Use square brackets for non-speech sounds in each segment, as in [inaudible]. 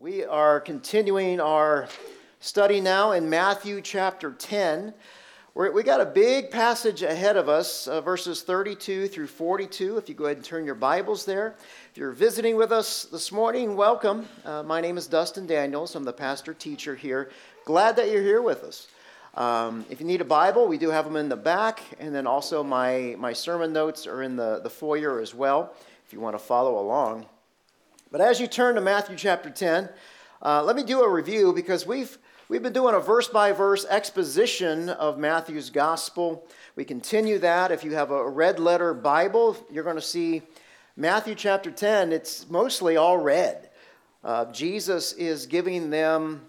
We are continuing our study now in Matthew chapter 10. We're, we got a big passage ahead of us, uh, verses 32 through 42. If you go ahead and turn your Bibles there. If you're visiting with us this morning, welcome. Uh, my name is Dustin Daniels. I'm the pastor teacher here. Glad that you're here with us. Um, if you need a Bible, we do have them in the back, and then also my, my sermon notes are in the, the foyer as well, if you want to follow along. But as you turn to Matthew chapter 10, uh, let me do a review because we've, we've been doing a verse by verse exposition of Matthew's gospel. We continue that. If you have a red letter Bible, you're going to see Matthew chapter 10, it's mostly all red. Uh, Jesus is giving them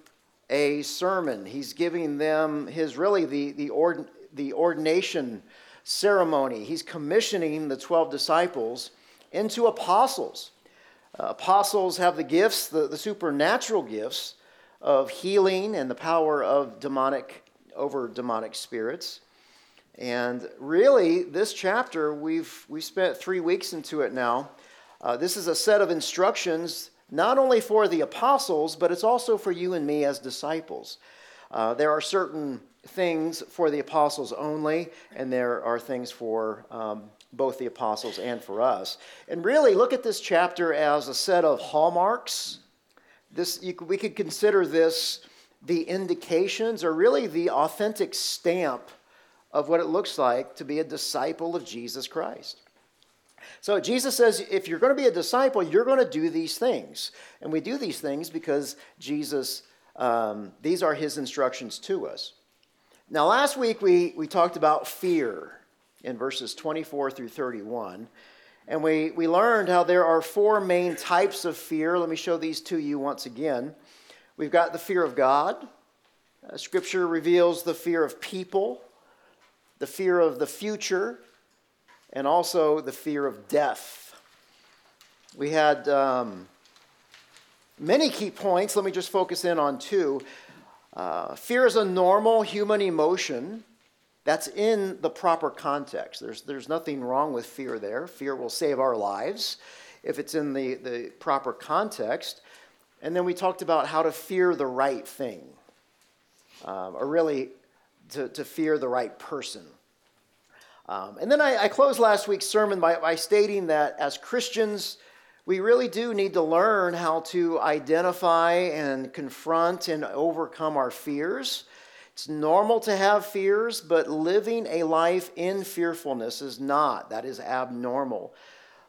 a sermon. He's giving them his really the, the, ord, the ordination ceremony. He's commissioning the 12 disciples into apostles. Uh, apostles have the gifts, the, the supernatural gifts of healing and the power of demonic over demonic spirits. And really, this chapter, we've, we've spent three weeks into it now. Uh, this is a set of instructions not only for the apostles, but it's also for you and me as disciples. Uh, there are certain things for the apostles only, and there are things for um, both the apostles and for us. And really, look at this chapter as a set of hallmarks. This, you, we could consider this the indications or really the authentic stamp of what it looks like to be a disciple of Jesus Christ. So Jesus says, if you're going to be a disciple, you're going to do these things. And we do these things because Jesus, um, these are his instructions to us. Now, last week we, we talked about fear in verses 24 through 31. And we, we learned how there are four main types of fear. Let me show these to you once again. We've got the fear of God. Uh, scripture reveals the fear of people, the fear of the future, and also the fear of death. We had um, many key points. Let me just focus in on two. Uh, fear is a normal human emotion that's in the proper context. There's, there's nothing wrong with fear there. Fear will save our lives if it's in the, the proper context. And then we talked about how to fear the right thing, um, or really to, to fear the right person. Um, and then I, I, closed last week's sermon by, by stating that as Christians, we really do need to learn how to identify and confront and overcome our fears it's normal to have fears, but living a life in fearfulness is not. That is abnormal.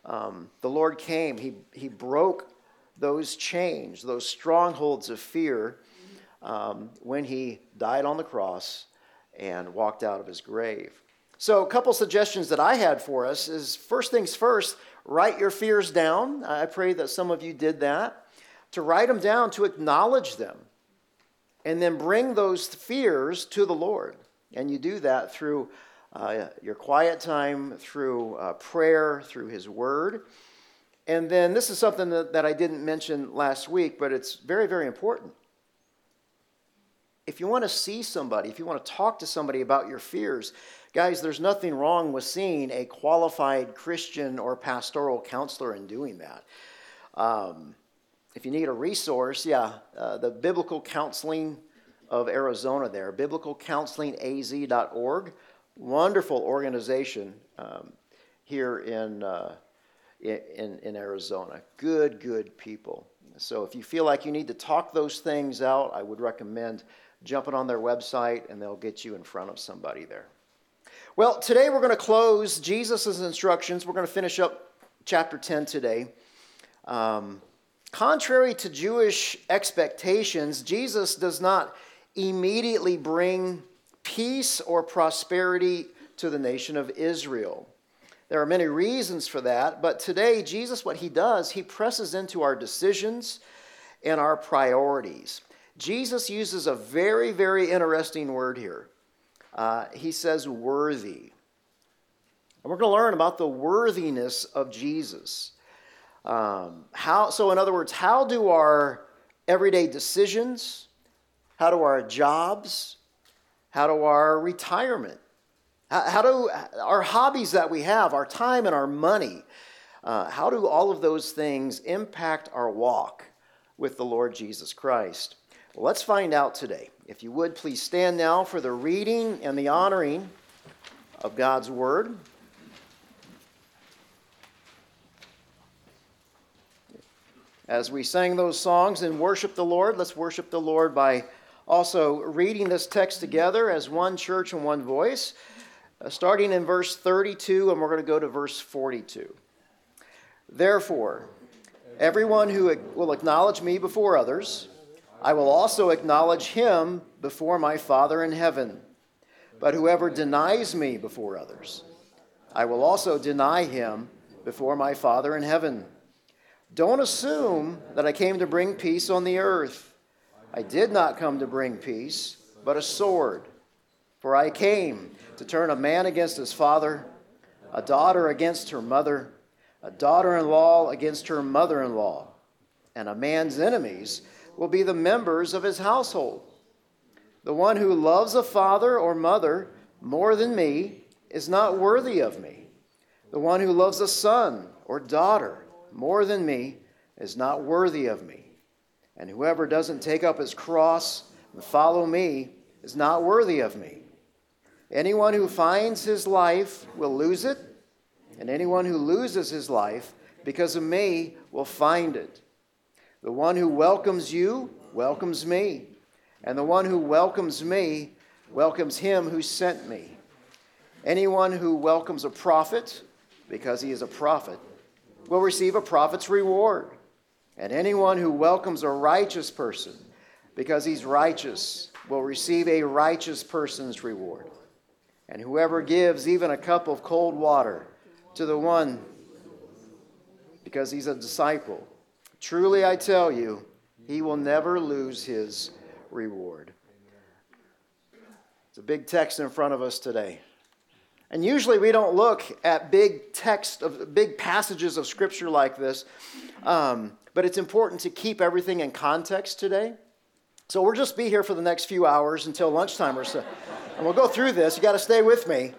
Um, the Lord came, he, he broke those chains, those strongholds of fear um, when He died on the cross and walked out of His grave. So, a couple suggestions that I had for us is first things first, write your fears down. I pray that some of you did that. To write them down, to acknowledge them and then bring those fears to the Lord. And you do that through uh, your quiet time, through uh, prayer, through His Word. And then this is something that, that I didn't mention last week, but it's very, very important. If you want to see somebody, if you want to talk to somebody about your fears, guys, there's nothing wrong with seeing a qualified Christian or pastoral counselor and doing that. Um, if you need a resource, yeah, uh, the Biblical Counseling of Arizona there, biblicalcounselingaz.org. Wonderful organization um, here in, uh, in, in Arizona. Good, good people. So if you feel like you need to talk those things out, I would recommend jumping on their website and they'll get you in front of somebody there. Well, today we're going to close Jesus' instructions. We're going to finish up chapter 10 today. Um, Contrary to Jewish expectations, Jesus does not immediately bring peace or prosperity to the nation of Israel. There are many reasons for that, but today, Jesus, what he does, he presses into our decisions and our priorities. Jesus uses a very, very interesting word here. Uh, he says, worthy. And we're going to learn about the worthiness of Jesus. Um, how, so, in other words, how do our everyday decisions, how do our jobs, how do our retirement, how, how do our hobbies that we have, our time and our money, uh, how do all of those things impact our walk with the Lord Jesus Christ? Well, let's find out today. If you would, please stand now for the reading and the honoring of God's Word. As we sang those songs and worship the Lord, let's worship the Lord by also reading this text together as one church and one voice, uh, starting in verse 32, and we're going to go to verse 42. Therefore, everyone who will acknowledge me before others, I will also acknowledge him before my Father in heaven. But whoever denies me before others, I will also deny him before my Father in heaven. Don't assume that I came to bring peace on the earth. I did not come to bring peace, but a sword. For I came to turn a man against his father, a daughter against her mother, a daughter in law against her mother in law, and a man's enemies will be the members of his household. The one who loves a father or mother more than me is not worthy of me. The one who loves a son or daughter more than me is not worthy of me. And whoever doesn't take up his cross and follow me is not worthy of me. Anyone who finds his life will lose it, and anyone who loses his life because of me will find it. The one who welcomes you welcomes me, and the one who welcomes me welcomes him who sent me. Anyone who welcomes a prophet because he is a prophet will receive a prophet's reward. And anyone who welcomes a righteous person because he's righteous will receive a righteous person's reward. And whoever gives even a cup of cold water to the one because he's a disciple, truly I tell you, he will never lose his reward. It's a big text in front of us today. And usually we don't look at big text of big passages of scripture like this, um, but it's important to keep everything in context today. So we'll just be here for the next few hours until lunchtime or so, and we'll go through this. You got to stay with me,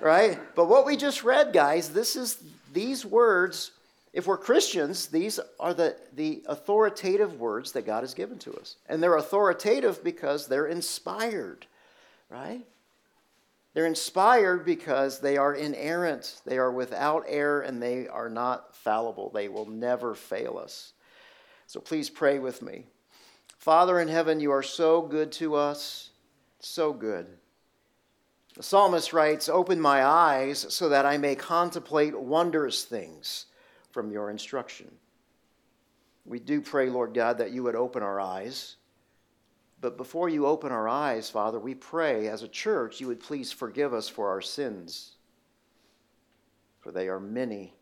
right? But what we just read, guys, this is these words. If we're Christians, these are the, the authoritative words that God has given to us. And they're authoritative because they're inspired, right? They're inspired because they are inerrant, they are without error, and they are not fallible. They will never fail us. So please pray with me. Father in heaven, you are so good to us, so good. The psalmist writes, Open my eyes so that I may contemplate wondrous things from your instruction. We do pray, Lord God, that you would open our eyes but before you open our eyes, Father, we pray as a church you would please forgive us for our sins, for they are many.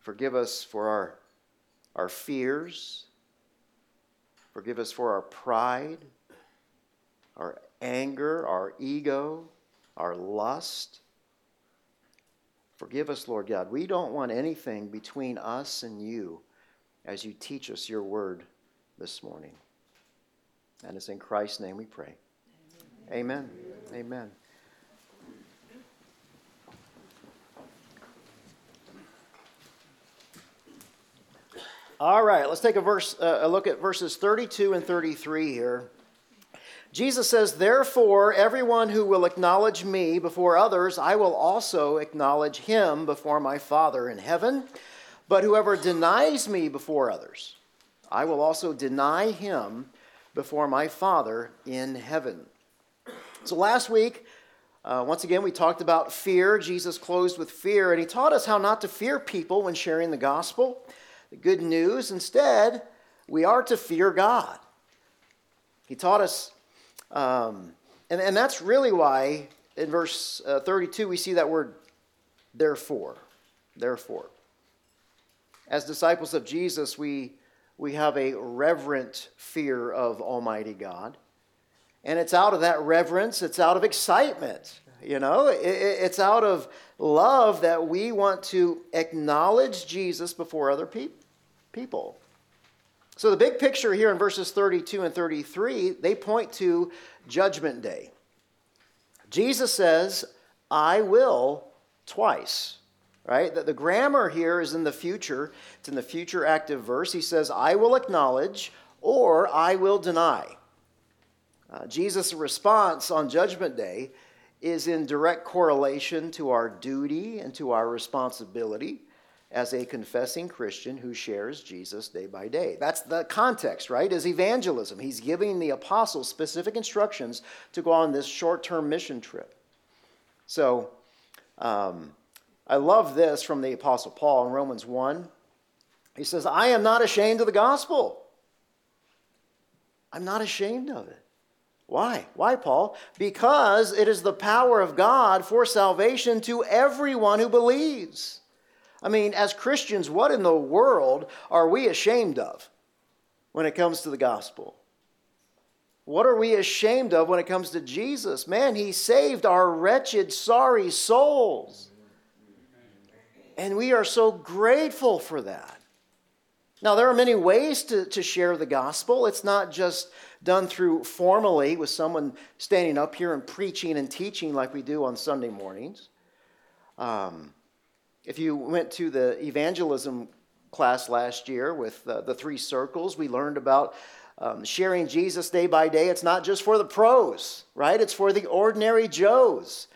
Forgive us for our, our fears. Forgive us for our pride, our anger, our ego, our lust. Forgive us, Lord God. We don't want anything between us and you as you teach us your word this morning. And it's in Christ's name we pray. Amen. Amen. All right, let's take a verse uh, a look at verses 32 and 33 here. Jesus says, "Therefore, everyone who will acknowledge me before others, I will also acknowledge him before my Father in heaven. But whoever denies me before others, I will also deny him before my Father in heaven. So last week, uh, once again, we talked about fear. Jesus closed with fear, and he taught us how not to fear people when sharing the gospel, the good news. Instead, we are to fear God. He taught us, um, and, and that's really why in verse uh, 32 we see that word therefore. Therefore. As disciples of Jesus, we we have a reverent fear of Almighty God. And it's out of that reverence, it's out of excitement. You know, it's out of love that we want to acknowledge Jesus before other pe- people. So, the big picture here in verses 32 and 33, they point to Judgment Day. Jesus says, I will twice. Right? The, the grammar here is in the future. It's in the future active verse. He says, I will acknowledge or I will deny. Uh, Jesus' response on Judgment Day is in direct correlation to our duty and to our responsibility as a confessing Christian who shares Jesus day by day. That's the context, right? Is evangelism. He's giving the apostles specific instructions to go on this short term mission trip. So, um, I love this from the apostle Paul in Romans 1. He says, I am not ashamed of the gospel. I'm not ashamed of it. Why? Why, Paul? Because it is the power of God for salvation to everyone who believes. I mean, as Christians, what in the world are we ashamed of when it comes to the gospel? What are we ashamed of when it comes to Jesus? Man, he saved our wretched, sorry souls. And we are so grateful for that. Now, there are many ways to, to share the gospel. It's not just done through formally with someone standing up here and preaching and teaching like we do on Sunday mornings. Um, if you went to the evangelism class last year with uh, the three circles, we learned about um, sharing Jesus day by day. It's not just for the pros, right? It's for the ordinary Joes.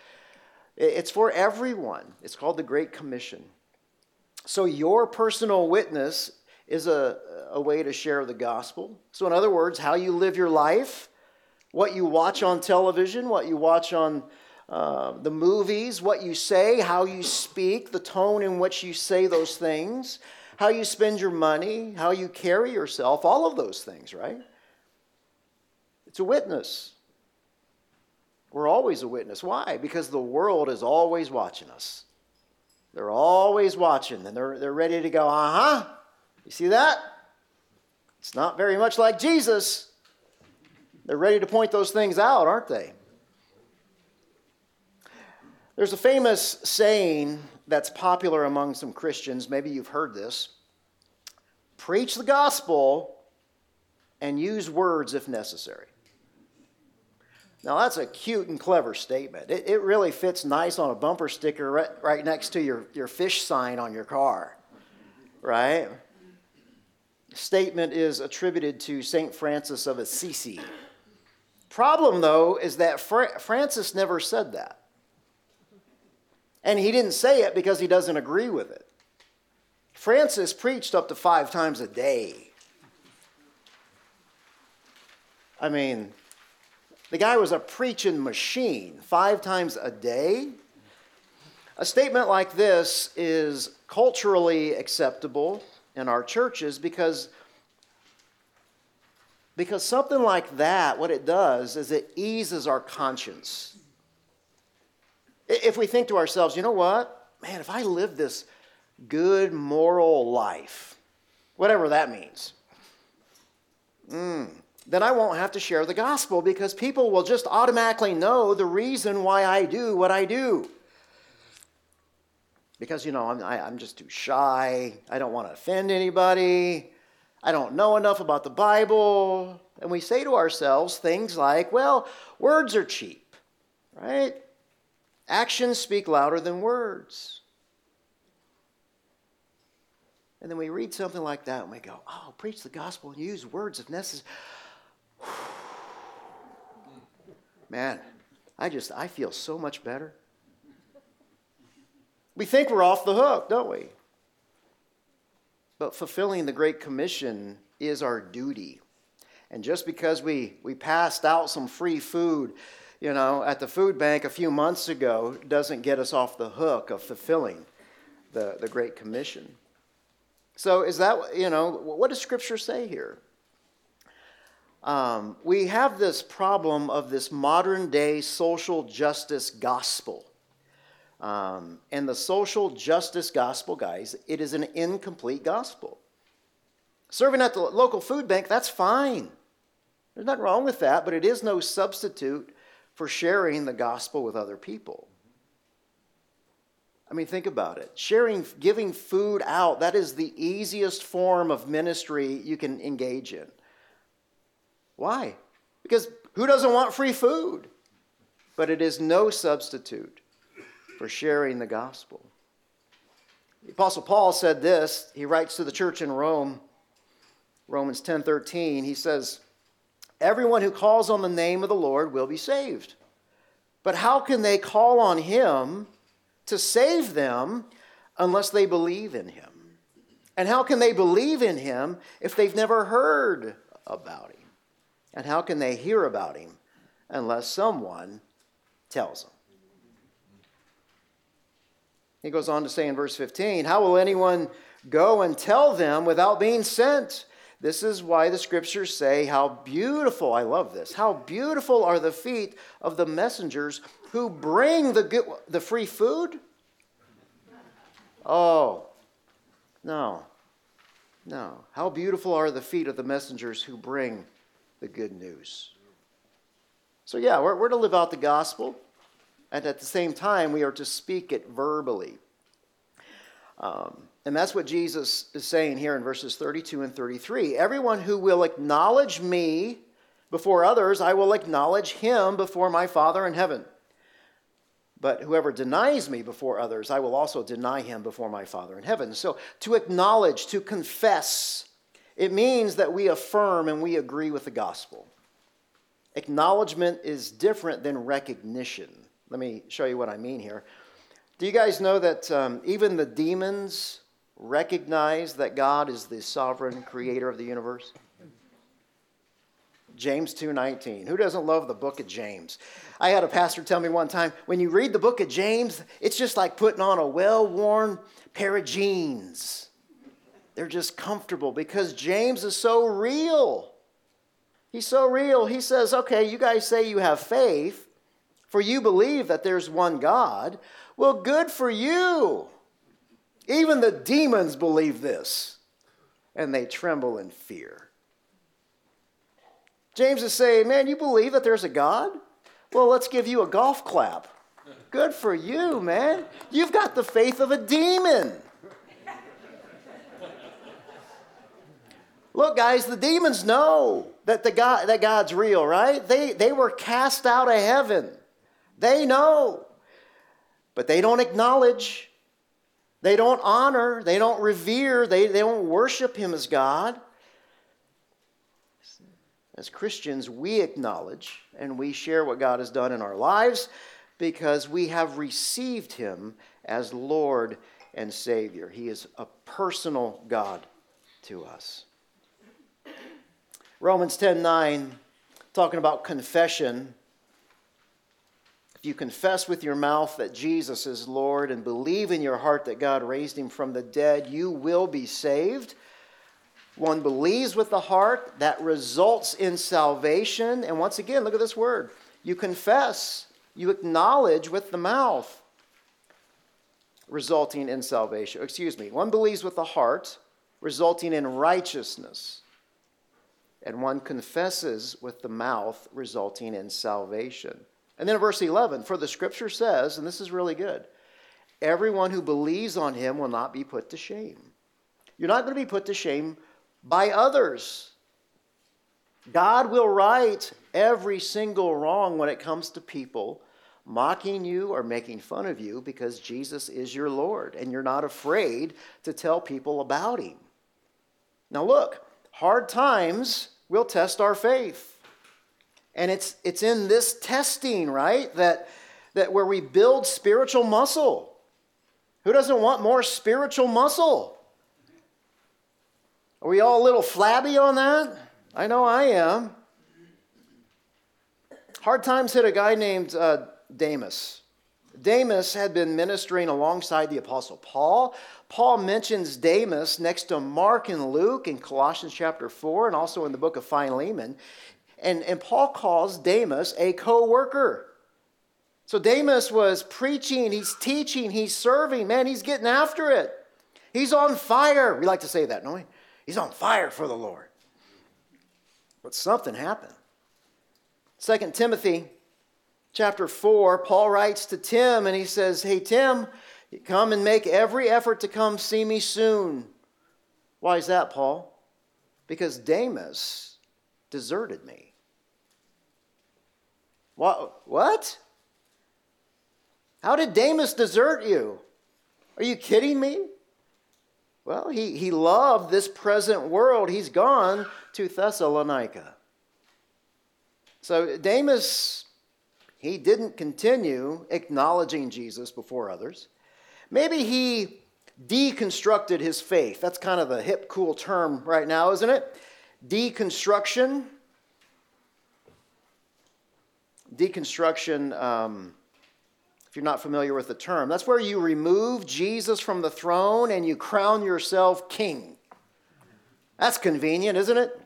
It's for everyone. It's called the Great Commission. So, your personal witness is a, a way to share the gospel. So, in other words, how you live your life, what you watch on television, what you watch on uh, the movies, what you say, how you speak, the tone in which you say those things, how you spend your money, how you carry yourself, all of those things, right? It's a witness. We're always a witness. Why? Because the world is always watching us. They're always watching and they're, they're ready to go, uh huh. You see that? It's not very much like Jesus. They're ready to point those things out, aren't they? There's a famous saying that's popular among some Christians. Maybe you've heard this preach the gospel and use words if necessary. Now, that's a cute and clever statement. It, it really fits nice on a bumper sticker right, right next to your, your fish sign on your car, right? Statement is attributed to St. Francis of Assisi. Problem, though, is that Fra- Francis never said that. And he didn't say it because he doesn't agree with it. Francis preached up to five times a day. I mean, the guy was a preaching machine five times a day. A statement like this is culturally acceptable in our churches because, because something like that, what it does is it eases our conscience. If we think to ourselves, you know what? Man, if I live this good moral life, whatever that means, mm, then I won't have to share the gospel because people will just automatically know the reason why I do what I do. Because, you know, I'm, I, am i am just too shy. I don't want to offend anybody. I don't know enough about the Bible. And we say to ourselves things like, well, words are cheap, right? Actions speak louder than words. And then we read something like that and we go, oh, preach the gospel and use words if necessary. Man, I just, I feel so much better. We think we're off the hook, don't we? But fulfilling the Great Commission is our duty. And just because we, we passed out some free food, you know, at the food bank a few months ago doesn't get us off the hook of fulfilling the, the Great Commission. So, is that, you know, what does Scripture say here? Um, we have this problem of this modern day social justice gospel. Um, and the social justice gospel, guys, it is an incomplete gospel. Serving at the local food bank, that's fine. There's nothing wrong with that, but it is no substitute for sharing the gospel with other people. I mean, think about it. Sharing, giving food out, that is the easiest form of ministry you can engage in. Why? Because who doesn't want free food? But it is no substitute for sharing the gospel. The Apostle Paul said this. He writes to the church in Rome, Romans 10 13. He says, Everyone who calls on the name of the Lord will be saved. But how can they call on him to save them unless they believe in him? And how can they believe in him if they've never heard about him? And how can they hear about him unless someone tells them? He goes on to say in verse 15, How will anyone go and tell them without being sent? This is why the scriptures say, How beautiful, I love this, how beautiful are the feet of the messengers who bring the, good, the free food? Oh, no, no. How beautiful are the feet of the messengers who bring the good news. So, yeah, we're, we're to live out the gospel, and at the same time, we are to speak it verbally. Um, and that's what Jesus is saying here in verses 32 and 33. Everyone who will acknowledge me before others, I will acknowledge him before my Father in heaven. But whoever denies me before others, I will also deny him before my Father in heaven. So to acknowledge, to confess, it means that we affirm and we agree with the gospel. Acknowledgement is different than recognition. Let me show you what I mean here. Do you guys know that um, even the demons recognize that God is the sovereign creator of the universe? James 2:19. Who doesn't love the book of James? I had a pastor tell me one time, when you read the book of James, it's just like putting on a well-worn pair of jeans. They're just comfortable because James is so real. He's so real. He says, "Okay, you guys say you have faith, for you believe that there's one God. Well, good for you. Even the demons believe this, and they tremble in fear." James is saying, Man, you believe that there's a God? Well, let's give you a golf clap. Good for you, man. You've got the faith of a demon. Look, guys, the demons know that, the God, that God's real, right? They, they were cast out of heaven. They know. But they don't acknowledge, they don't honor, they don't revere, they, they don't worship Him as God. As Christians, we acknowledge and we share what God has done in our lives because we have received Him as Lord and Savior. He is a personal God to us. Romans 10 9, talking about confession. If you confess with your mouth that Jesus is Lord and believe in your heart that God raised him from the dead, you will be saved. One believes with the heart, that results in salvation. And once again, look at this word. You confess, you acknowledge with the mouth, resulting in salvation. Excuse me. One believes with the heart, resulting in righteousness. And one confesses with the mouth, resulting in salvation. And then in verse 11, for the scripture says, and this is really good, everyone who believes on him will not be put to shame. You're not going to be put to shame by others. God will right every single wrong when it comes to people mocking you or making fun of you because Jesus is your Lord and you're not afraid to tell people about him. Now, look, hard times will test our faith. And it's, it's in this testing, right, that, that where we build spiritual muscle. Who doesn't want more spiritual muscle? Are we all a little flabby on that? I know I am. Hard times hit a guy named uh, Demas. Demas had been ministering alongside the Apostle Paul. Paul mentions Demas next to Mark and Luke in Colossians chapter 4 and also in the book of Philemon. And, and Paul calls Demas a co worker. So Demas was preaching, he's teaching, he's serving. Man, he's getting after it. He's on fire. We like to say that, don't we? He's on fire for the Lord. But something happened. 2 Timothy chapter 4, Paul writes to Tim and he says, Hey, Tim, come and make every effort to come see me soon. Why is that, Paul? Because Demas deserted me. What? What? How did Demas desert you? Are you kidding me? Well, he, he loved this present world. He's gone to Thessalonica. So Demas, he didn't continue acknowledging Jesus before others. Maybe he deconstructed his faith. That's kind of the hip, cool term right now, isn't it? Deconstruction. Deconstruction, um, if you're not familiar with the term, that's where you remove Jesus from the throne and you crown yourself king. That's convenient, isn't it?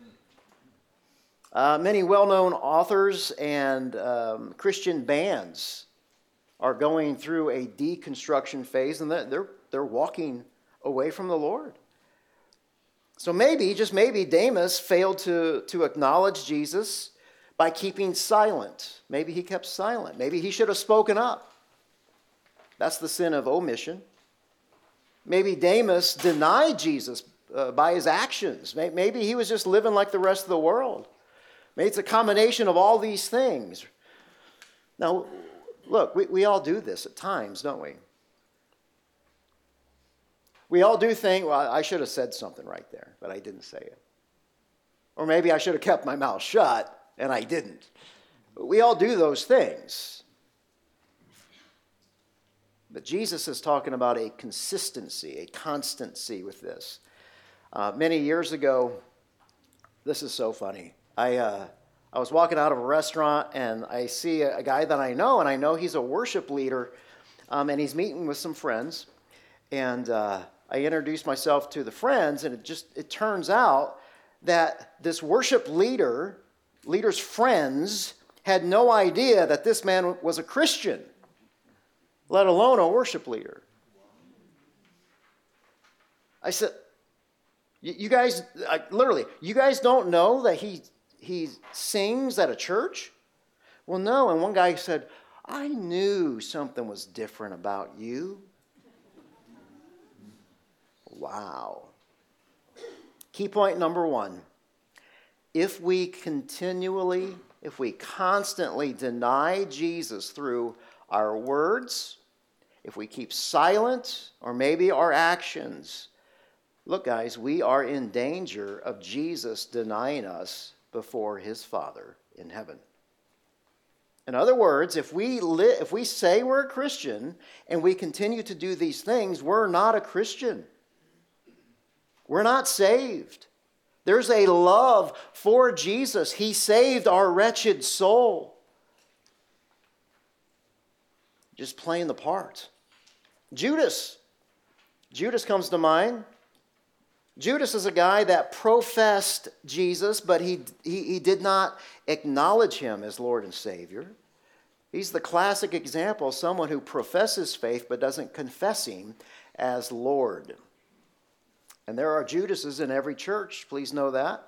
Uh, many well known authors and um, Christian bands are going through a deconstruction phase and they're, they're walking away from the Lord. So maybe, just maybe, Demas failed to, to acknowledge Jesus by keeping silent. Maybe he kept silent. Maybe he should have spoken up. That's the sin of omission. Maybe Demas denied Jesus uh, by his actions. Maybe he was just living like the rest of the world. It's a combination of all these things. Now, look, we, we all do this at times, don't we? We all do think, well, I should have said something right there, but I didn't say it. Or maybe I should have kept my mouth shut and I didn't. We all do those things. But Jesus is talking about a consistency, a constancy with this. Uh, many years ago, this is so funny. I, uh, I was walking out of a restaurant and I see a, guy that I know, and I know he's a worship leader, um, and he's meeting with some friends. And uh, I introduced myself to the friends, and it just it turns out that this worship leader, leader's friends, had no idea that this man was a Christian, let alone a worship leader. I said, you guys, literally, you guys don't know that he he sings at a church? Well, no. And one guy said, I knew something was different about you. Wow. Key point number one if we continually, if we constantly deny Jesus through our words, if we keep silent, or maybe our actions, look, guys, we are in danger of Jesus denying us before his Father in heaven. In other words, if we, li- if we say we're a Christian and we continue to do these things, we're not a Christian. We're not saved. There's a love for Jesus. He saved our wretched soul. Just playing the part. Judas. Judas comes to mind. Judas is a guy that professed Jesus, but he, he, he, did not acknowledge him as Lord and Savior. He's the classic example of someone who professes faith but doesn't confess him as Lord. And there are Judases in every church, please know that.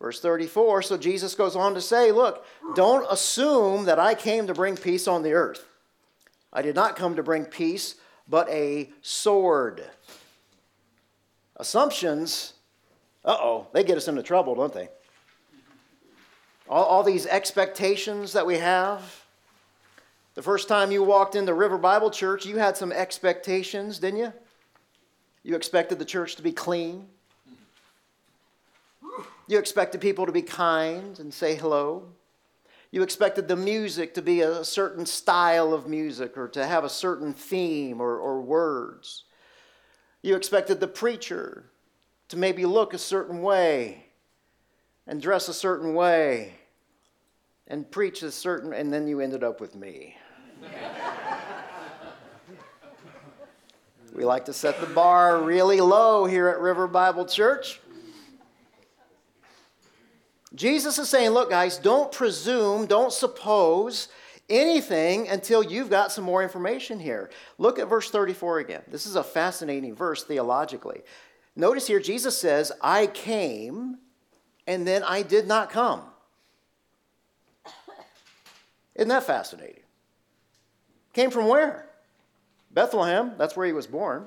Verse 34 so Jesus goes on to say, Look, don't assume that I came to bring peace on the earth. I did not come to bring peace, but a sword. Assumptions, uh oh, they get us into trouble, don't they? All, all these expectations that we have. The first time you walked into River Bible Church, you had some expectations, didn't you? You expected the church to be clean. You expected people to be kind and say hello. You expected the music to be a certain style of music or to have a certain theme or, or words. You expected the preacher to maybe look a certain way and dress a certain way and preach a certain, and then you ended up with me. [laughs] we like to set the bar really low here at River Bible Church. Jesus is saying, look, guys, don't presume, don't suppose anything until you've got some more information here. Look at verse 34 again. This is a fascinating verse theologically. Notice here, Jesus says, I came and then I did not come. Isn't that fascinating? Came from where? Bethlehem, that's where he was born.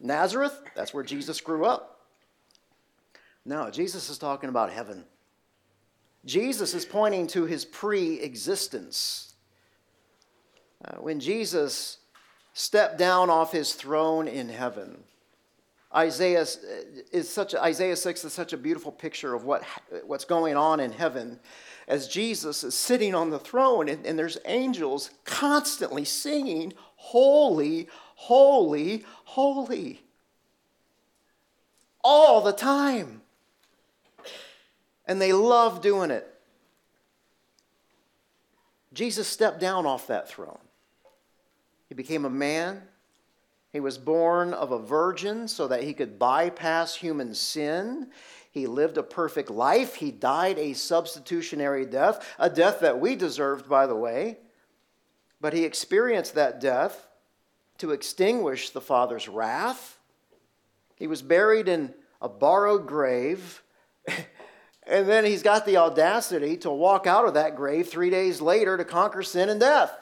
Nazareth, that's where Jesus grew up. No, Jesus is talking about heaven. Jesus is pointing to his pre existence. Uh, when Jesus stepped down off his throne in heaven, Isaiah is such Isaiah 6 is such a beautiful picture of what, what's going on in heaven as Jesus is sitting on the throne and, and there's angels constantly singing, Holy, holy, holy. All the time. And they love doing it. Jesus stepped down off that throne. He became a man. He was born of a virgin so that he could bypass human sin. He lived a perfect life. He died a substitutionary death, a death that we deserved, by the way. But he experienced that death to extinguish the Father's wrath. He was buried in a borrowed grave. [laughs] and then he's got the audacity to walk out of that grave three days later to conquer sin and death.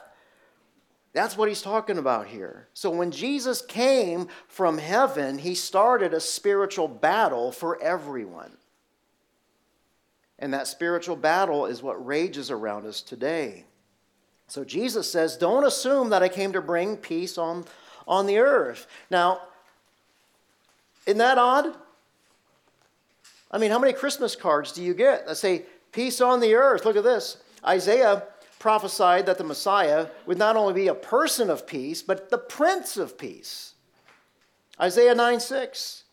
That's what he's talking about here. So when Jesus came from heaven, he started a spiritual battle for everyone. And that spiritual battle is what rages around us today. So Jesus says, Don't assume that I came to bring peace on, on the earth. Now, isn't that odd? I mean, how many Christmas cards do you get that say, Peace on the earth? Look at this. Isaiah prophesied that the Messiah would not only be a person of peace, but the Prince of Peace. Isaiah 9 6.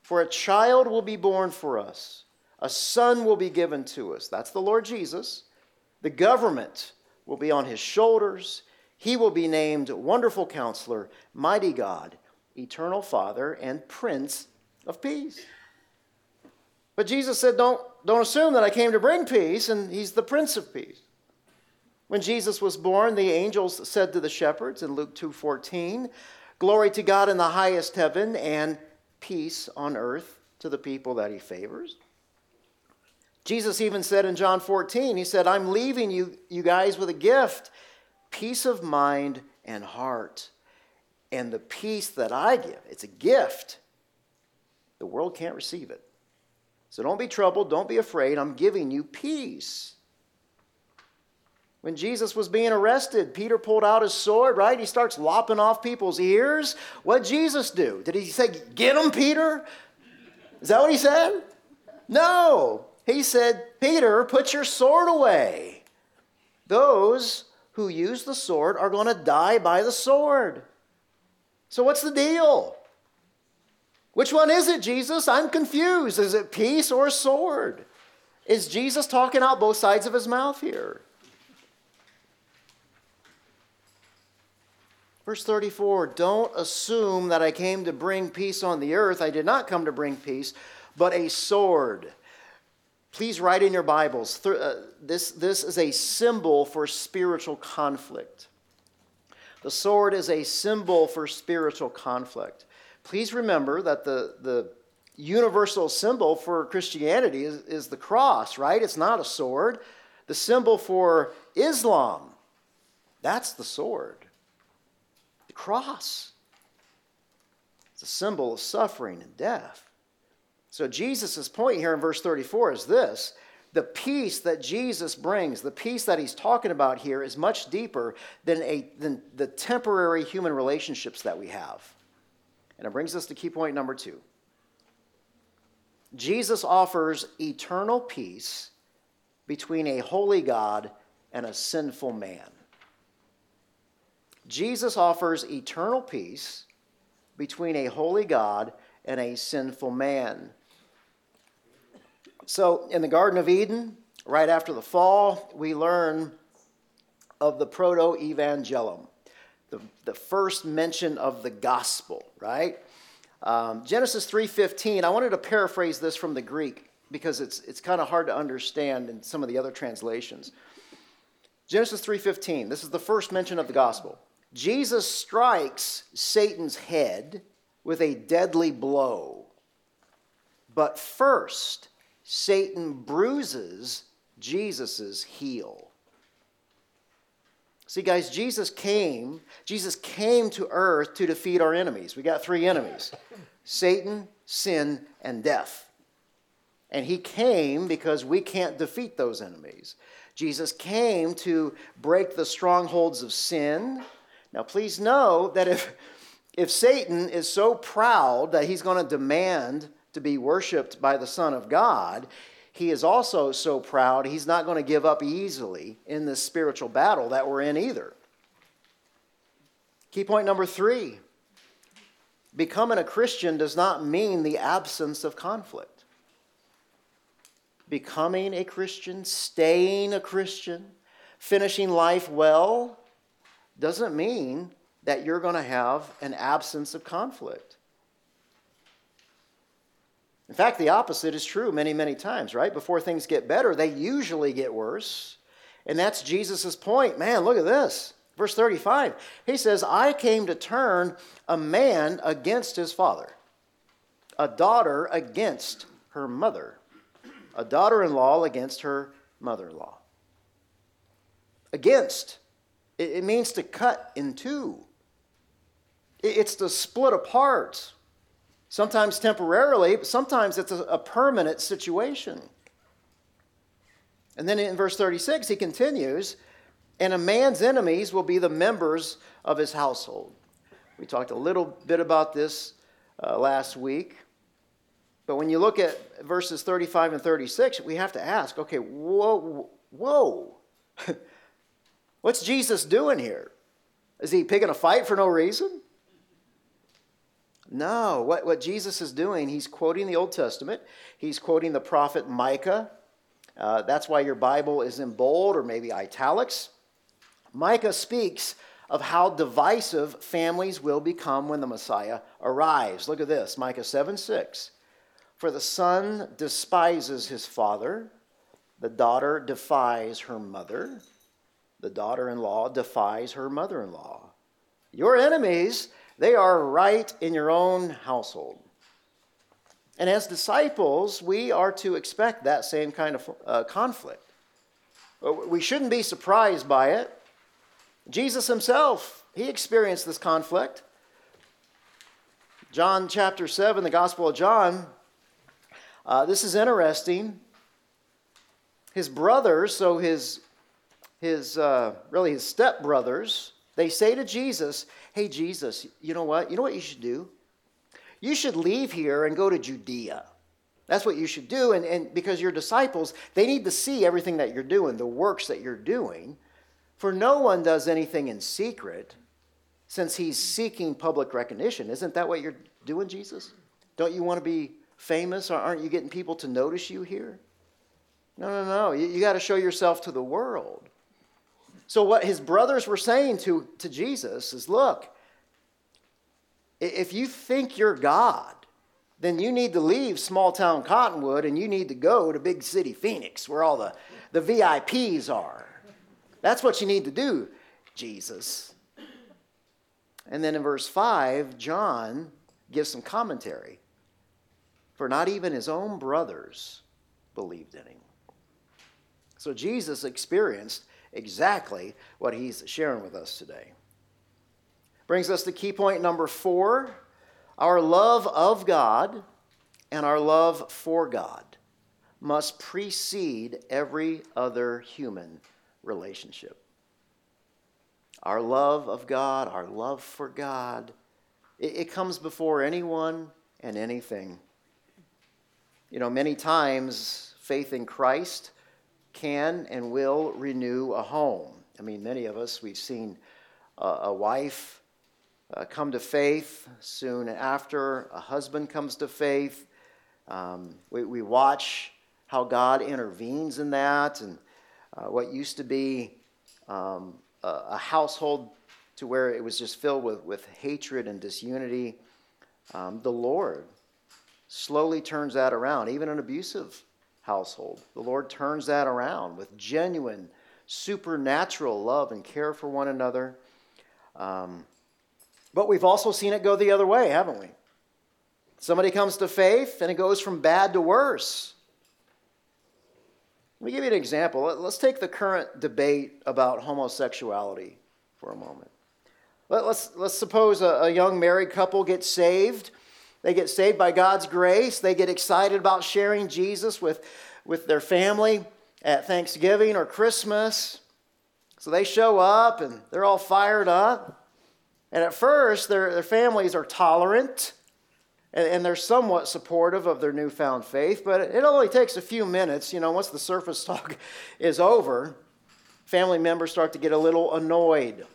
For a child will be born for us, a son will be given to us. That's the Lord Jesus. The government will be on his shoulders. He will be named Wonderful Counselor, Mighty God, Eternal Father, and Prince of Peace. But Jesus said, Don't, don't assume that I came to bring peace, and he's the Prince of Peace. When Jesus was born, the angels said to the shepherds in Luke 2:14, "Glory to God in the highest heaven and peace on earth to the people that he favors." Jesus even said in John 14, he said, I'm leaving you, you guys with a gift peace of mind and heart. And the peace that I give, it's a gift. The world can't receive it. So don't be troubled, don't be afraid. I'm giving you peace. When Jesus was being arrested, Peter pulled out his sword, right? He starts lopping off people's ears. What Jesus do? Did he say, Get him, Peter? Is that what he said? No. He said, Peter, put your sword away. Those who use the sword are going to die by the sword. So, what's the deal? Which one is it, Jesus? I'm confused. Is it peace or sword? Is Jesus talking out both sides of his mouth here? Verse 34 Don't assume that I came to bring peace on the earth. I did not come to bring peace, but a sword. Please write in your Bibles. Uh, this, this is a symbol for spiritual conflict. The sword is a symbol for spiritual conflict. Please remember that the, the universal symbol for Christianity is, is the cross, right? It's not a sword. The symbol for Islam, that's the sword. The cross. It's a symbol of suffering and death. So, Jesus' point here in verse 34 is this the peace that Jesus brings, the peace that he's talking about here, is much deeper than, a, than the temporary human relationships that we have. And it brings us to key point number two Jesus offers eternal peace between a holy God and a sinful man. Jesus offers eternal peace between a holy God and a sinful man. So, in the Garden of Eden, right after the fall, we learn of the proto evangelium, the, the first mention of the gospel, right? Um, Genesis 3:15. I wanted to paraphrase this from the Greek because it's it's kind of hard to understand in some of the other translations. Genesis 3:15. This is the first mention of the gospel. Jesus strikes Satan's head with a deadly blow. But first, Satan bruises Jesus' heel. See, guys, Jesus came, Jesus came to earth to defeat our enemies. We got three enemies [laughs] Satan, sin, and death. And he came because we can't defeat those enemies. Jesus came to break the strongholds of sin. Now, please know that if If Satan is so proud that he's going to demand to be worshiped by the Son of God, he is also so proud he's not going to give up easily in this spiritual battle that we're in either. Key point number three becoming a Christian does not mean the absence of conflict. Becoming a Christian, staying a Christian, finishing life well doesn't mean that you're going to have an absence of conflict. In fact, the opposite is true many, many times, right? Before things get better, they usually get worse. And that's Jesus' point. Man, look at this. Verse 35. He says, I came to turn a man against his father, a daughter against her mother, a daughter in law against her mother in law. Against. It means to cut in two, it's to split apart sometimes temporarily, but sometimes it's a, a permanent situation. And then in verse 36, he continues, and a man's enemies will be the members of his household. We talked a little bit about this uh, last week. But when you look at verses 35 and 36, we have to ask okay, whoa, whoa. [laughs] What's Jesus doing here? Is he picking a fight for no reason? No, what, what Jesus is doing, he's quoting the Old Testament. He's quoting the prophet Micah. Uh, that's why your Bible is in bold or maybe italics. Micah speaks of how divisive families will become when the Messiah arrives. Look at this Micah 7 6. For the son despises his father, the daughter defies her mother, the daughter in law defies her mother in law. Your enemies they are right in your own household. And as disciples, we are to expect that same kind of uh, conflict. We shouldn't be surprised by it. Jesus himself, he experienced this conflict. John chapter 7, the Gospel of John, uh, this is interesting. His brothers, so his, his uh, really his stepbrothers, they say to Jesus, Hey, Jesus, you know what? You know what you should do? You should leave here and go to Judea. That's what you should do. And, and because your disciples, they need to see everything that you're doing, the works that you're doing. For no one does anything in secret since he's seeking public recognition. Isn't that what you're doing, Jesus? Don't you want to be famous? Or Aren't you getting people to notice you here? No, no, no. You, you got to show yourself to the world. So, what his brothers were saying to, to Jesus is look, if you think you're God, then you need to leave small town Cottonwood and you need to go to big city Phoenix where all the, the VIPs are. That's what you need to do, Jesus. And then in verse 5, John gives some commentary. For not even his own brothers believed in him. So Jesus experienced exactly what he's sharing with us today. Brings us to key point number four our love of God and our love for God must precede every other human relationship. Our love of God, our love for God, it, it comes before anyone and anything. You know, many times faith in Christ can and will renew a home. I mean, many of us, we've seen a, a wife uh, come to faith soon after, a husband comes to faith. Um, we, we watch how God intervenes in that, and uh, what used to be um, a, a, household to where it was just filled with, with hatred and disunity. Um, the Lord slowly turns that around, even an abusive household. The Lord turns that around with genuine, supernatural love and care for one another. Um, but we've also seen it go the other way, haven't we? Somebody comes to faith and it goes from bad to worse. Let me give you an example. Let's take the current debate about homosexuality for a moment. Let's, let's suppose a, a young married couple gets saved they get saved by God's grace. They get excited about sharing Jesus with, with their family at Thanksgiving or Christmas. So they show up and they're all fired up. And at first, their, their families are tolerant and, and they're somewhat supportive of their newfound faith, but it only takes a few minutes. You know, once the surface [laughs] talk is over, family members start to get a little annoyed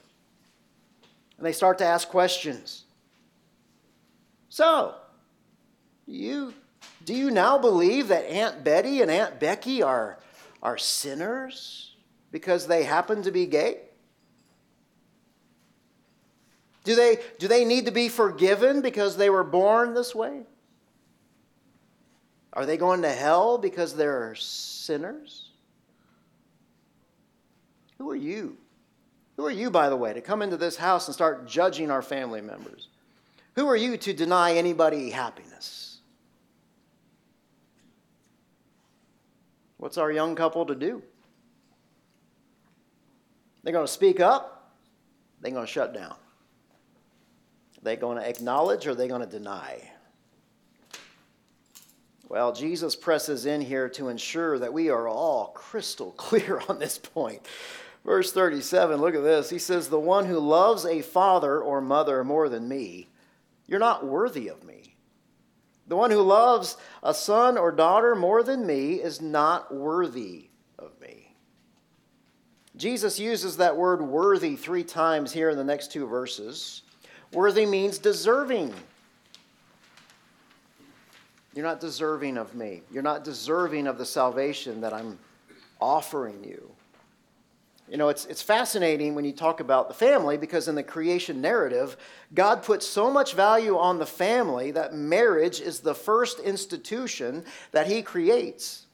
and they start to ask questions. So, you, do you now believe that Aunt Betty and Aunt Becky are, are sinners because they happen to be gay? Do they, do they need to be forgiven because they were born this way? Are they going to hell because they're sinners? Who are you? Who are you, by the way, to come into this house and start judging our family members? Who are you to deny anybody happiness? What's our young couple to do? They're going to speak up, they're going to shut down. They going to acknowledge or they going to deny? Well, Jesus presses in here to ensure that we are all crystal [laughs] clear on this point. Verse 37, look at this. He says, The one who loves a father or mother more than me, you're not worthy of me. The one who loves a son or daughter more than me is not worthy of me. Jesus uses that word worthy three times here in the next two verses. Worthy means deserving. You're not deserving of me. You're not deserving of the salvation that I'm offering you. You know, it's, it's fascinating when you talk about the family because in the creation narrative, God puts so much value on the family that marriage is the first institution that He creates.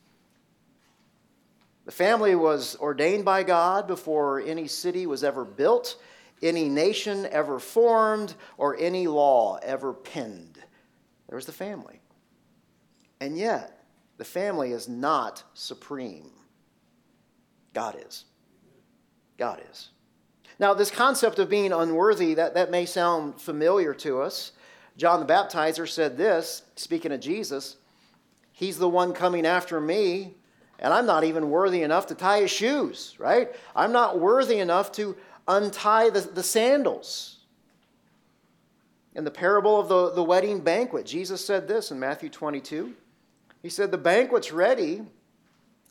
The family was ordained by God before any city was ever built any nation ever formed or any law ever penned. There was the family. And yet, the family is not supreme. God is. God is. Now, this concept of being unworthy, that, that may sound familiar to us. John the Baptizer said this, speaking of Jesus, He's the one coming after me, and I'm not even worthy enough to tie his shoes, right? I'm not worthy enough to untie the, the sandals. In the parable of the, the wedding banquet, Jesus said this in Matthew 22. He said, The banquet's ready,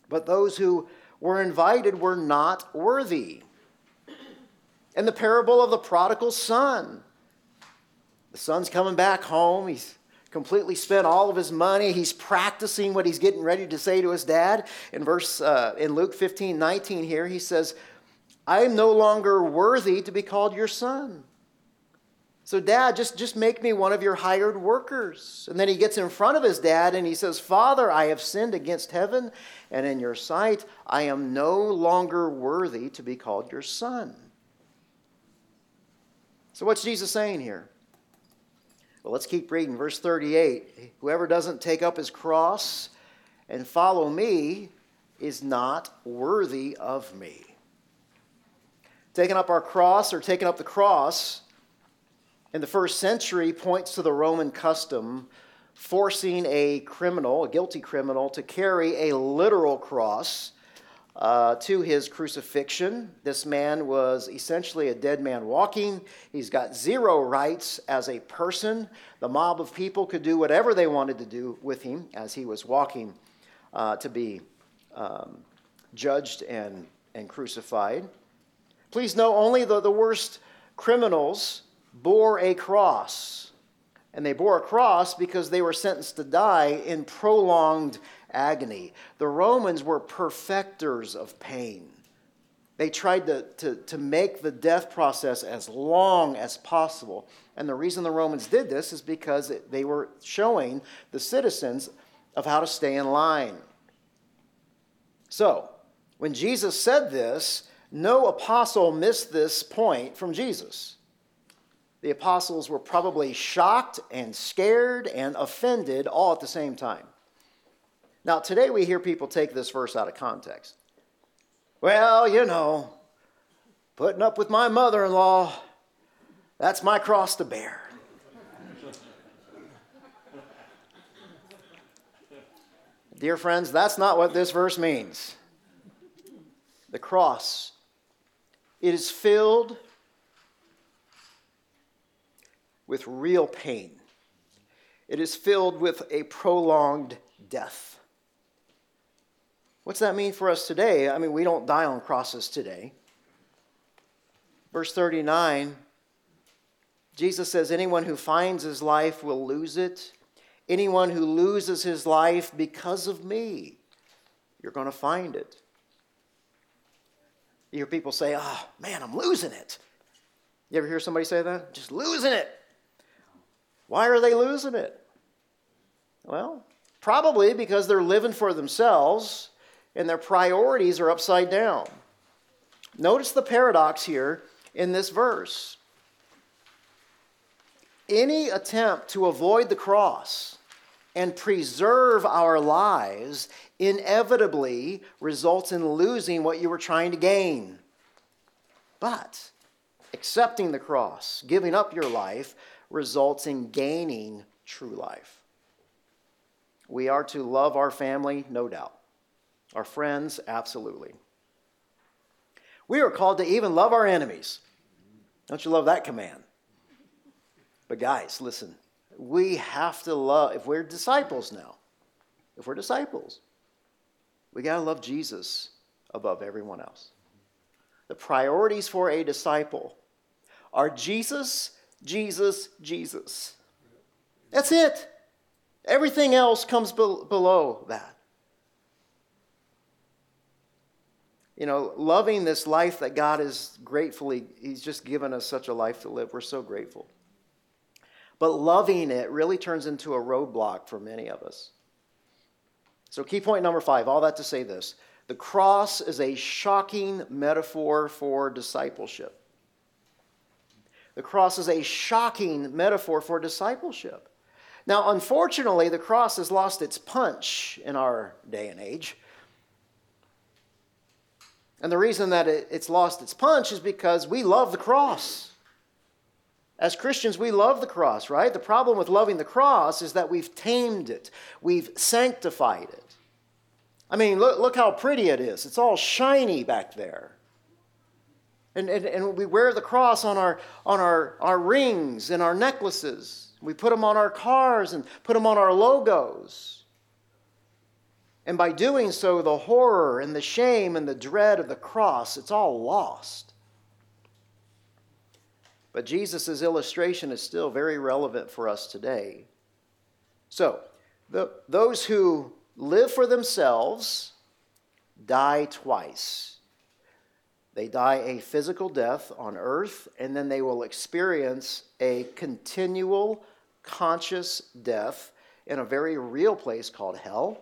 but those who were invited were not worthy. And the parable of the prodigal son, the son's coming back home. He's completely spent all of his money. He's practicing what he's getting ready to say to his dad. In verse uh, in Luke 15, 19 here, he says, I am no longer worthy to be called your son. So, dad, just, just make me one of your hired workers. And then he gets in front of his dad and he says, Father, I have sinned against heaven and in your sight. I am no longer worthy to be called your son. So, what's Jesus saying here? Well, let's keep reading. Verse 38 Whoever doesn't take up his cross and follow me is not worthy of me. Taking up our cross or taking up the cross in the first century points to the Roman custom forcing a criminal, a guilty criminal, to carry a literal cross uh, to his crucifixion. This man was essentially a dead man walking. He's got zero rights as a person. The mob of people could do whatever they wanted to do with him as he was walking uh, to be um, judged and, and crucified. Please know only the, the worst criminals bore a cross. And they bore a cross because they were sentenced to die in prolonged agony. The Romans were perfecters of pain. They tried to, to, to make the death process as long as possible. And the reason the Romans did this is because it, they were showing the citizens of how to stay in line. So, when Jesus said this, no apostle missed this point from Jesus. The apostles were probably shocked and scared and offended all at the same time. Now, today we hear people take this verse out of context. Well, you know, putting up with my mother in law, that's my cross to bear. Dear friends, that's not what this verse means. The cross it is filled with real pain. It is filled with a prolonged death. What's that mean for us today? I mean, we don't die on crosses today. Verse 39 Jesus says, Anyone who finds his life will lose it. Anyone who loses his life because of me, you're going to find it. You hear people say, Oh, man, I'm losing it. You ever hear somebody say that? Just losing it. Why are they losing it? Well, probably because they're living for themselves and their priorities are upside down. Notice the paradox here in this verse. Any attempt to avoid the cross and preserve our lives inevitably results in losing what you were trying to gain. But accepting the cross, giving up your life, results in gaining true life. We are to love our family, no doubt. Our friends, absolutely. We are called to even love our enemies. Don't you love that command? But, guys, listen, we have to love, if we're disciples now, if we're disciples, we got to love Jesus above everyone else. The priorities for a disciple are Jesus, Jesus, Jesus. That's it. Everything else comes be- below that. You know, loving this life that God is gratefully, He's just given us such a life to live. We're so grateful. But loving it really turns into a roadblock for many of us. So, key point number five, all that to say this the cross is a shocking metaphor for discipleship. The cross is a shocking metaphor for discipleship. Now, unfortunately, the cross has lost its punch in our day and age. And the reason that it's lost its punch is because we love the cross. As Christians, we love the cross, right? The problem with loving the cross is that we've tamed it, we've sanctified it. I mean, look, look how pretty it is. It's all shiny back there. And, and, and we wear the cross on, our, on our, our rings and our necklaces. We put them on our cars and put them on our logos. And by doing so, the horror and the shame and the dread of the cross, it's all lost. But Jesus' illustration is still very relevant for us today. So, the, those who live for themselves die twice. They die a physical death on earth, and then they will experience a continual conscious death in a very real place called hell.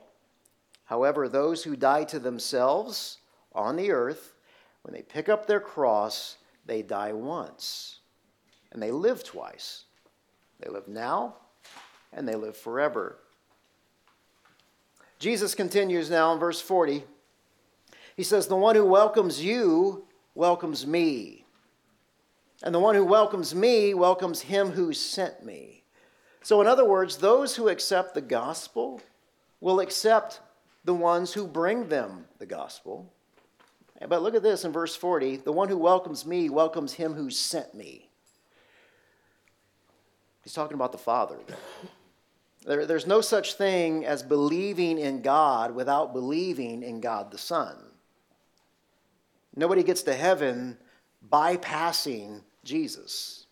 However, those who die to themselves on the earth, when they pick up their cross, they die once and they live twice. They live now and they live forever. Jesus continues now in verse 40. He says, The one who welcomes you welcomes me. And the one who welcomes me welcomes him who sent me. So, in other words, those who accept the gospel will accept the ones who bring them the gospel. But look at this in verse 40 the one who welcomes me welcomes him who sent me. He's talking about the Father there. there's no such thing as believing in God without believing in God the Son. Nobody gets to heaven bypassing Jesus.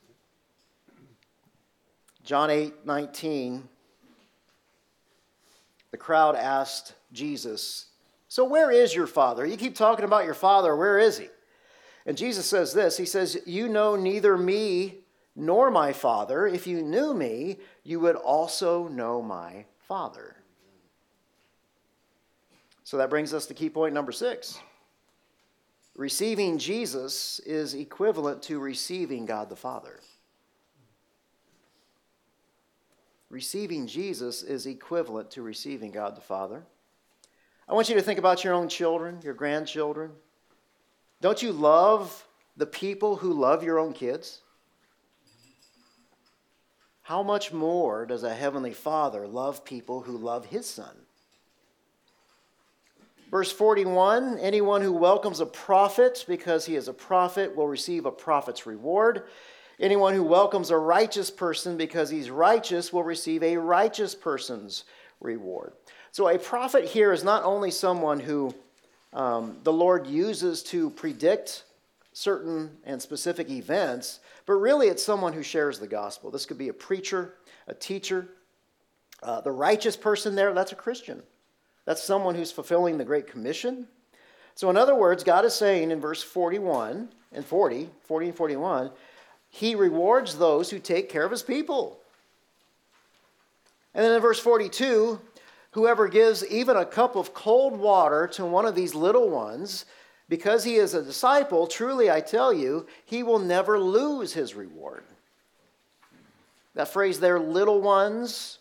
John 8 19, the crowd asked Jesus, So where is your father? You keep talking about your father, where is he? And Jesus says this He says, You know neither me nor my Father. If you knew me, you would also know my Father. So that brings us to key point number six. Receiving Jesus is equivalent to receiving God the Father. Receiving Jesus is equivalent to receiving God the Father. I want you to think about your own children, your grandchildren. Don't you love the people who love your own kids? how much more does a heavenly Father love people who love his Son? Verse 41 Anyone who welcomes a prophet because he is a prophet will receive a prophet's reward. Anyone who welcomes a righteous person because he's righteous will receive a righteous person's reward. So, a prophet here is not only someone who um, the Lord uses to predict certain and specific events, but really it's someone who shares the gospel. This could be a preacher, a teacher. Uh, the righteous person there, that's a Christian. That's someone who's fulfilling the Great Commission. So, in other words, God is saying in verse 41 and 40, 40 and 41, He rewards those who take care of His people. And then in verse 42, whoever gives even a cup of cold water to one of these little ones, because he is a disciple, truly I tell you, he will never lose his reward. That phrase there, little ones,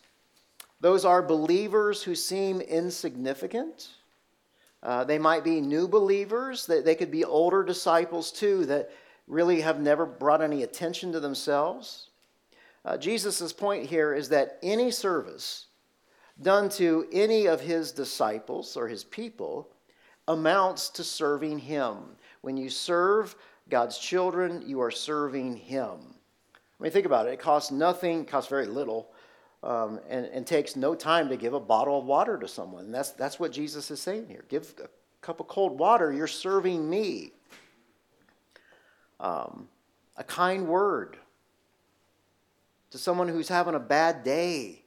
those are believers who seem insignificant. Uh, they might be new believers, they, they could be older disciples too that really have never brought any attention to themselves. Uh, Jesus' point here is that any service done to any of his disciples or his people amounts to serving him. When you serve God's children, you are serving him. I mean, think about it. It costs nothing, costs very little um, and, and takes no time to give a bottle of water to someone. And that's, that's what Jesus is saying here. Give a cup of cold water, you're serving me. Um, a kind word to someone who's having a bad day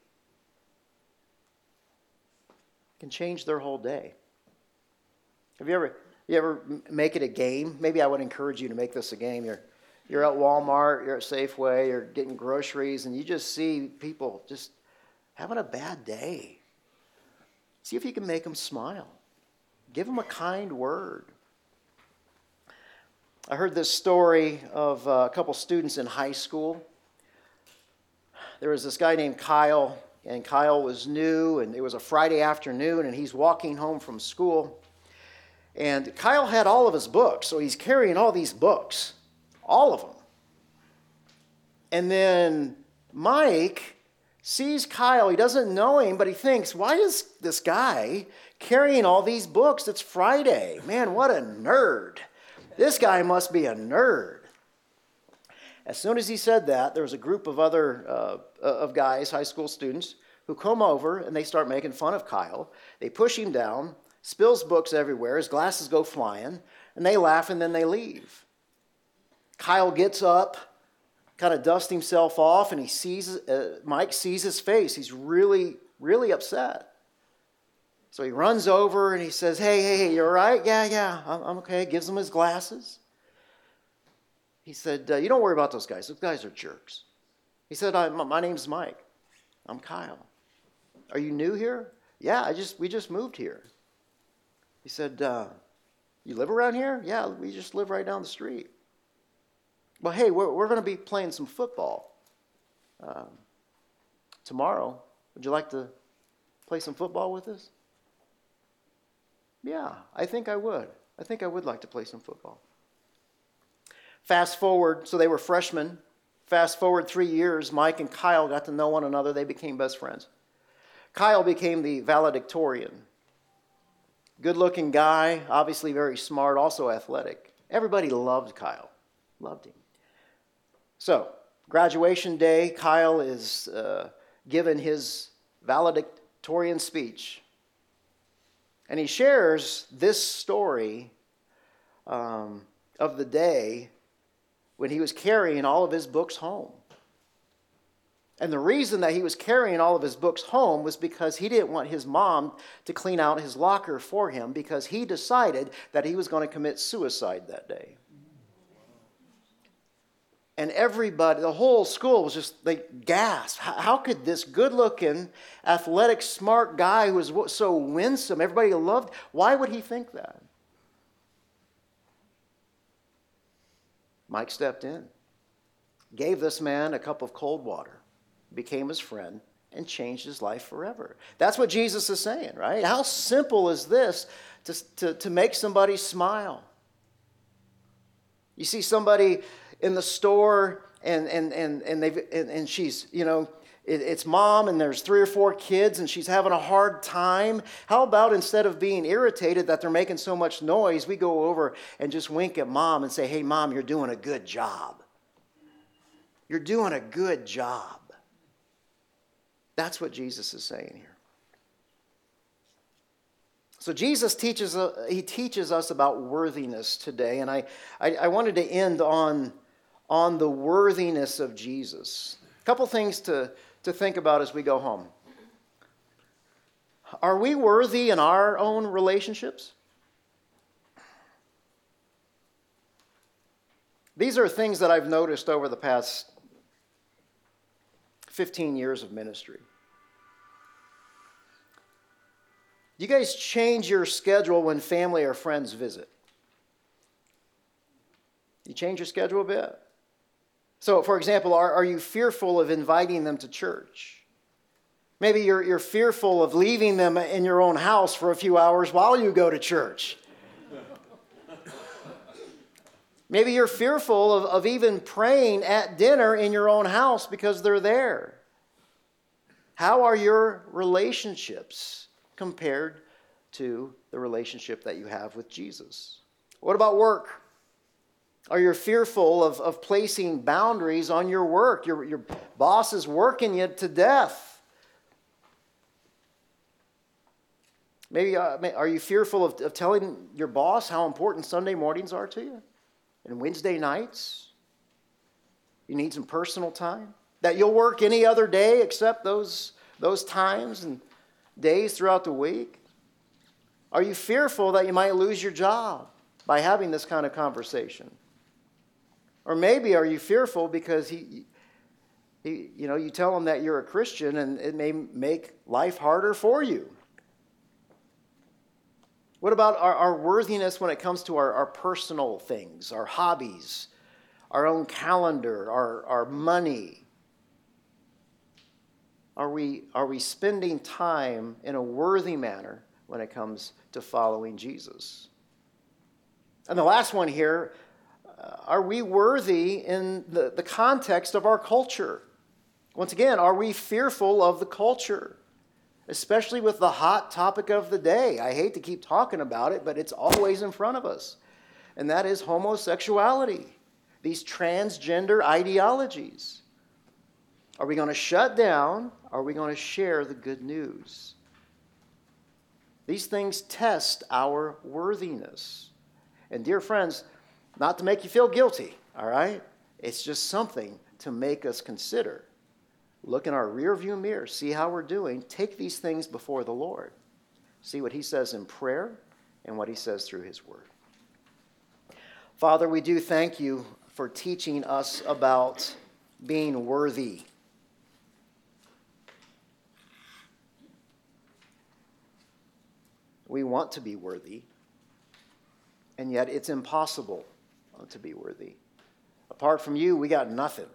can change their whole day. Have you ever, you ever make it a game? Maybe I would encourage you to make this a game. You're, you're at Walmart, you're at Safeway, you're getting groceries, and you just see people just having a bad day. See if you can make them smile. Give them a kind word. I heard this story of a couple students in high school. There was this guy named Kyle, and Kyle was new, and it was a Friday afternoon, and he's walking home from school. And Kyle had all of his books, so he's carrying all these books all of them. And then Mike sees Kyle. He doesn't know him, but he thinks, why is this guy carrying all these books? It's Friday. Man, what a nerd. This guy must be a nerd. As soon as he said that, there was a group of other uh, of guys, high school students, who come over and they start making fun of Kyle. They push him down, spills books everywhere, his glasses go flying, and they laugh and then they leave. Kyle gets up, kind of dusts himself off, and he sees, uh, Mike sees his face. He's really, really upset. So he runs over and he says, Hey, hey, hey, you all right? Yeah, yeah, I'm, I'm okay. Gives him his glasses. He said, uh, You don't worry about those guys. Those guys are jerks. He said, My name's Mike. I'm Kyle. Are you new here? Yeah, I just we just moved here. He said, uh, You live around here? Yeah, we just live right down the street. Well, hey, we're, we're going to be playing some football um, tomorrow. Would you like to play some football with us? Yeah, I think I would. I think I would like to play some football. Fast forward, so they were freshmen. Fast forward three years, Mike and Kyle got to know one another. They became best friends. Kyle became the valedictorian. Good looking guy, obviously very smart, also athletic. Everybody loved Kyle, loved him. So, graduation day, Kyle is uh, given his valedictorian speech. And he shares this story um, of the day when he was carrying all of his books home. And the reason that he was carrying all of his books home was because he didn't want his mom to clean out his locker for him because he decided that he was going to commit suicide that day. And everybody, the whole school was just, they gasped. How could this good looking, athletic, smart guy who was so winsome, everybody loved, why would he think that? Mike stepped in, gave this man a cup of cold water, became his friend, and changed his life forever. That's what Jesus is saying, right? How simple is this to, to, to make somebody smile? You see somebody in the store and, and, and, and, they've, and, and she's, you know, it, it's mom and there's three or four kids and she's having a hard time. How about instead of being irritated that they're making so much noise, we go over and just wink at mom and say, hey, mom, you're doing a good job. You're doing a good job. That's what Jesus is saying here. So Jesus teaches, uh, he teaches us about worthiness today, and I, I, I, wanted to end on, on the worthiness of Jesus. A couple things to, to think about as we go home. Are we worthy in our own relationships? These are things that I've noticed over the past 15 years of ministry. You guys change your schedule when family or friends visit? You change your schedule a bit? So, for example, are, are you fearful of inviting them to church? Maybe you're, you're fearful of leaving them in your own house for a few hours while you go to church. Maybe you're fearful of, of even praying at dinner in your own house because they're there. How are your relationships compared to the relationship that you have with Jesus? What about work? Are you fearful of, of placing boundaries on your work? Your, your boss is working you to death. Maybe uh, are you fearful of, of telling your boss how important Sunday mornings are to you? And Wednesday nights? You need some personal time? That you'll work any other day except those, those times and days throughout the week? Are you fearful that you might lose your job by having this kind of conversation? Or maybe are you fearful because he, he, you know, you tell him that you're a Christian and it may make life harder for you. What about our, our worthiness when it comes to our, our personal things, our hobbies, our own calendar, our, our money? Are we, are we spending time in a worthy manner when it comes to following Jesus? And the last one here are we worthy in the, the context of our culture? Once again, are we fearful of the culture? especially with the hot topic of the day. I hate to keep talking about it, but it's always in front of us. And that is homosexuality, these transgender ideologies. Are we going to shut down? Are we going to share the good news? These things test our worthiness. And, dear friends, not to make you feel guilty, all right? It's just something to make us consider look in our rearview mirror, see how we're doing, take these things before the Lord. See what He says in prayer and what He says through His Word. Father, we do thank you for teaching us about being worthy. We want to be worthy, and yet it's impossible Uh, to be worthy. Apart from you, we got nothing.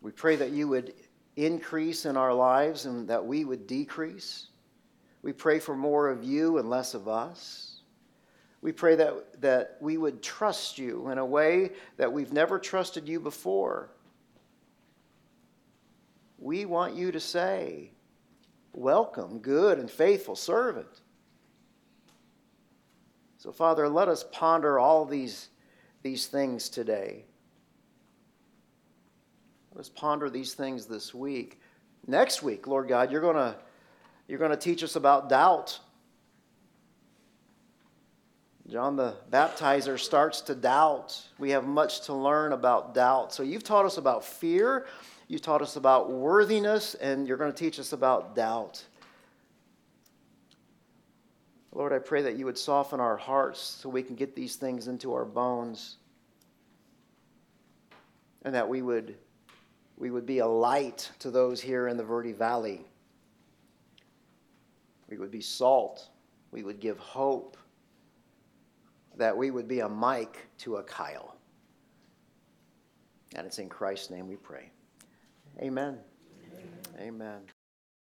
We pray that you would increase in our lives and that we would decrease. We pray for more of you and less of us. We pray that, that we would trust you in a way that we've never trusted you before. We want you to say, Welcome, good and faithful servant. So, Father, let us ponder all these, these things today. Let's ponder these things this week. Next week, Lord God, you're going to you're going to teach us about doubt. John the baptizer starts to doubt. We have much to learn about doubt. So you've taught us about fear, you taught us about worthiness, and you're going to teach us about doubt. Lord, I pray that you would soften our hearts so we can get these things into our bones and that we would we would be a light to those here in the Verde Valley. We would be salt. We would give hope. That we would be a Mike to a Kyle. And it's in Christ's name we pray. Amen. Amen. Amen.